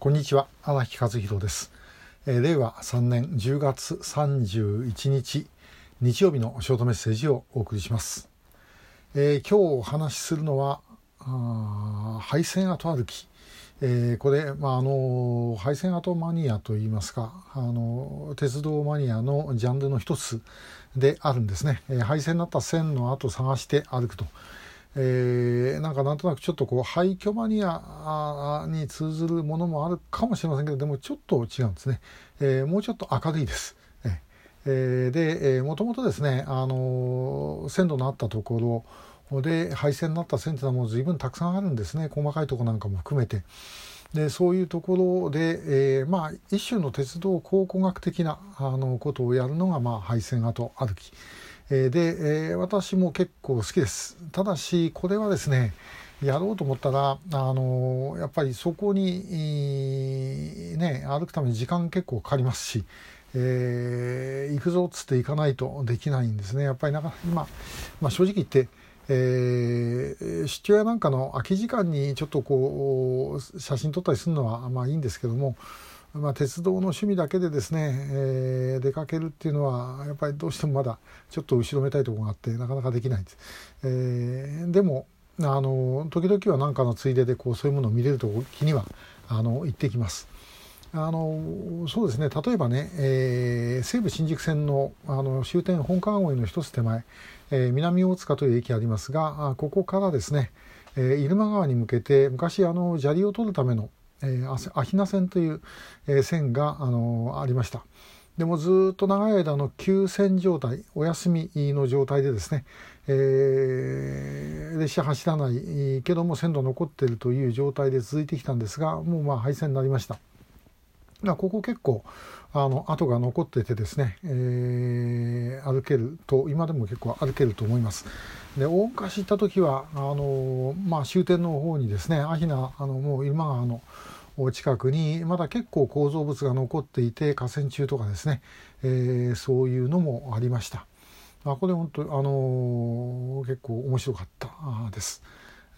こんにちは荒木和弘です、えー、令和3年10月31日日曜日のショートメッセージをお送りします、えー、今日お話しするのは配線跡歩き、えー、これ、まあ、あの配線跡マニアといいますかあの鉄道マニアのジャンルの一つであるんですね、えー、配線になった線の跡を探して歩くと。えー、なんかなんとなくちょっとこう廃墟マニアに通ずるものもあるかもしれませんけどでもちょっと違うんですね、えー、もうちょっと明るいです。えー、で、えー、もともとですね、あのー、線路のあったところで廃線になった線というのはもう随分たくさんあるんですね細かいとこなんかも含めて。でそういうところで、えー、まあ一種の鉄道考古学的なあのことをやるのが、まあ、廃線跡歩き。えで、え私も結構好きですただしこれはですねやろうと思ったら、あのやっぱりそこに、ね、歩くために時間結構かかりますし、えー、行くぞっつって行かないとできないんですね。やっぱりなんか今、まあ、正直言って、えー、父親なんかの空き時間にちょっとこう写真撮ったりするのはまあいいんですけども、まあ、鉄道の趣味だけでですね、えー、出かけるっていうのはやっぱりどうしてもまだちょっと後ろめたいところがあってなかなかできないです。えー、でもあの時々は何かのついででこうそういうものを見れる時にはあの行ってきます。あのそうですね例えばね、えー、西武新宿線のあの終点本川越の一つ手前、えー、南大塚という駅ありますがここからですね、えー、入間川に向けて昔あの砂利を取るためのえー、アヒナ線という、えー、線が、あの、ありました。でもずっと長い間の休線状態お休みの状態でですね、えー、列車走らないけども線路残っているという状態で続いてきたんですがもうまあ廃線になりました。ここ結構あの跡が残っててですね、えー、歩けると今でも結構歩けると思います。で大昔行った時はあの、まあ、終点の方にですねアヒナあのもう今川の近くにまだ結構構造物が残っていて河川中とかですね、えー、そういうのもありました。あこれ本当あの結構面白かったです。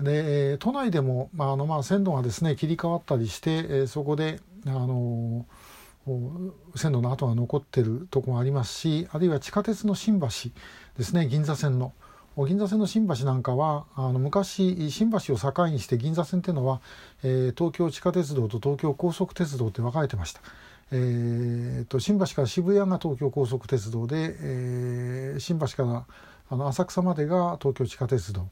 で都内でも、まあのまあ、線路がですね切り替わったりして、えー、そこであの線路の跡が残ってるとこもありますしあるいは地下鉄の新橋ですね銀座線の銀座線の新橋なんかはあの昔新橋を境にして銀座線っていうのは、えー、東京地下鉄道と東京高速鉄道って分かれてました。えーと、新橋から渋谷が東京高速鉄道で、えー、新橋からあの浅草までが東京地下鉄道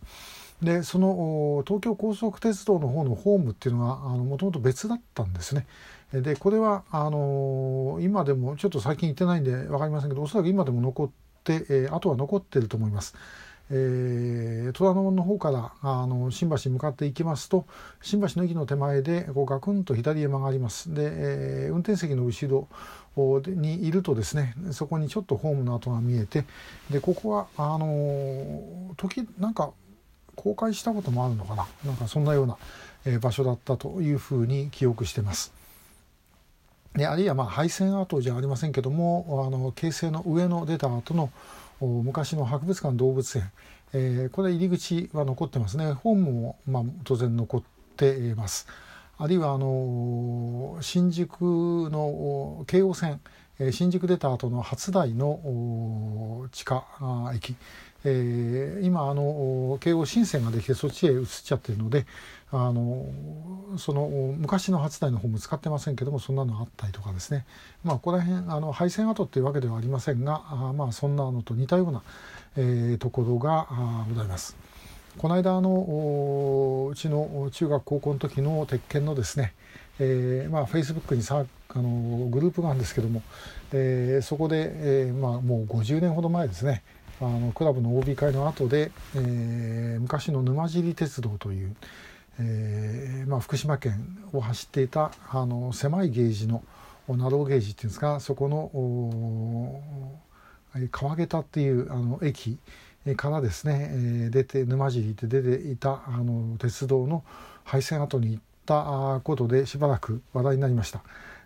でその東京高速鉄道の方のホームっていうのがもともと別だったんですね。でこれはあの今でもちょっと最近行ってないんで分かりませんけどおそらく今でも残って、えー、あとは残ってると思います。えー、虎ノ門の方からあの新橋に向かっていきますと新橋の駅の手前でこうガクンと左へ曲がりますで、えー、運転席の後ろにいるとですねそこにちょっとホームの跡が見えてでここはあの時なんか公開したこともあるのかな？なんかそんなような、え、場所だったというふうに記憶してます。であるいはまあ配線跡じゃありませんけどもあの京成の上の出た後の昔の博物館動物園、えー、これ入り口は残ってますね。本も、まあ、当然残っています。あるいはあの新宿の京王線。新宿出た後の初台の地下駅。えー、今あの京王新線ができてそっちへ移っちゃってるのであのその昔の初台の方も使ってませんけどもそんなのあったりとかですねまあここら辺あの配線跡っていうわけではありませんがあまあそんなのと似たような、えー、ところがございます。この間あのうちの中学高校の時の鉄拳のですね、えー、まあフェイスブックにさあのグループがあるんですけども、えー、そこで、えー、まあもう50年ほど前ですねあのクラブの OB 会の後で、えー、昔の沼尻鉄道という、えーまあ、福島県を走っていたあの狭いゲージのナローゲージっていうんですかそこの川桁っていうあの駅からですね、えー、出て沼尻って出ていたあの鉄道の廃線跡に行ったことでしばらく話題になりました。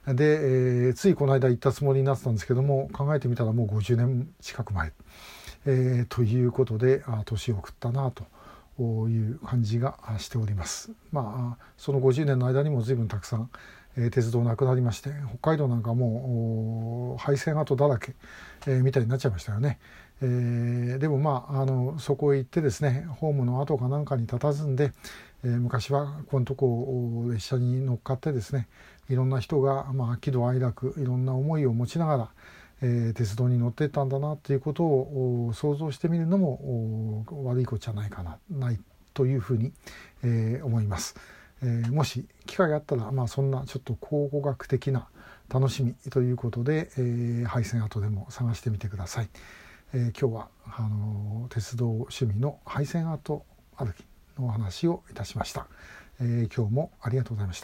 で、えー、ついこの間行ったつもりになってたんですけども考えてみたらもう50年近く前。えー、ということで年を送ったなという感じがしております。まあその50年の間にも随分たくさん、えー、鉄道なくなりまして北海道なんかもう廃線跡だらけ、えー、みたいになっちゃいましたよね。えー、でもまああのそこへ行ってですねホームの跡かなんかに佇んで、え、昔はこのとこ列車に乗っかってですねいろんな人が、まあ、喜怒哀楽いろんな思いを持ちながら、えー、鉄道に乗ってったんだなということを想像してみるのも悪いことじゃないかなないというふうに、えー、思います。えー、もし機会があったら、まあ、そんなちょっと考古学的な楽しみということで、えー、配線跡でも探してみてください。えー、今日はあの鉄道趣味の配線跡歩きのお話をいたしました、えー、今日もありがとうございました。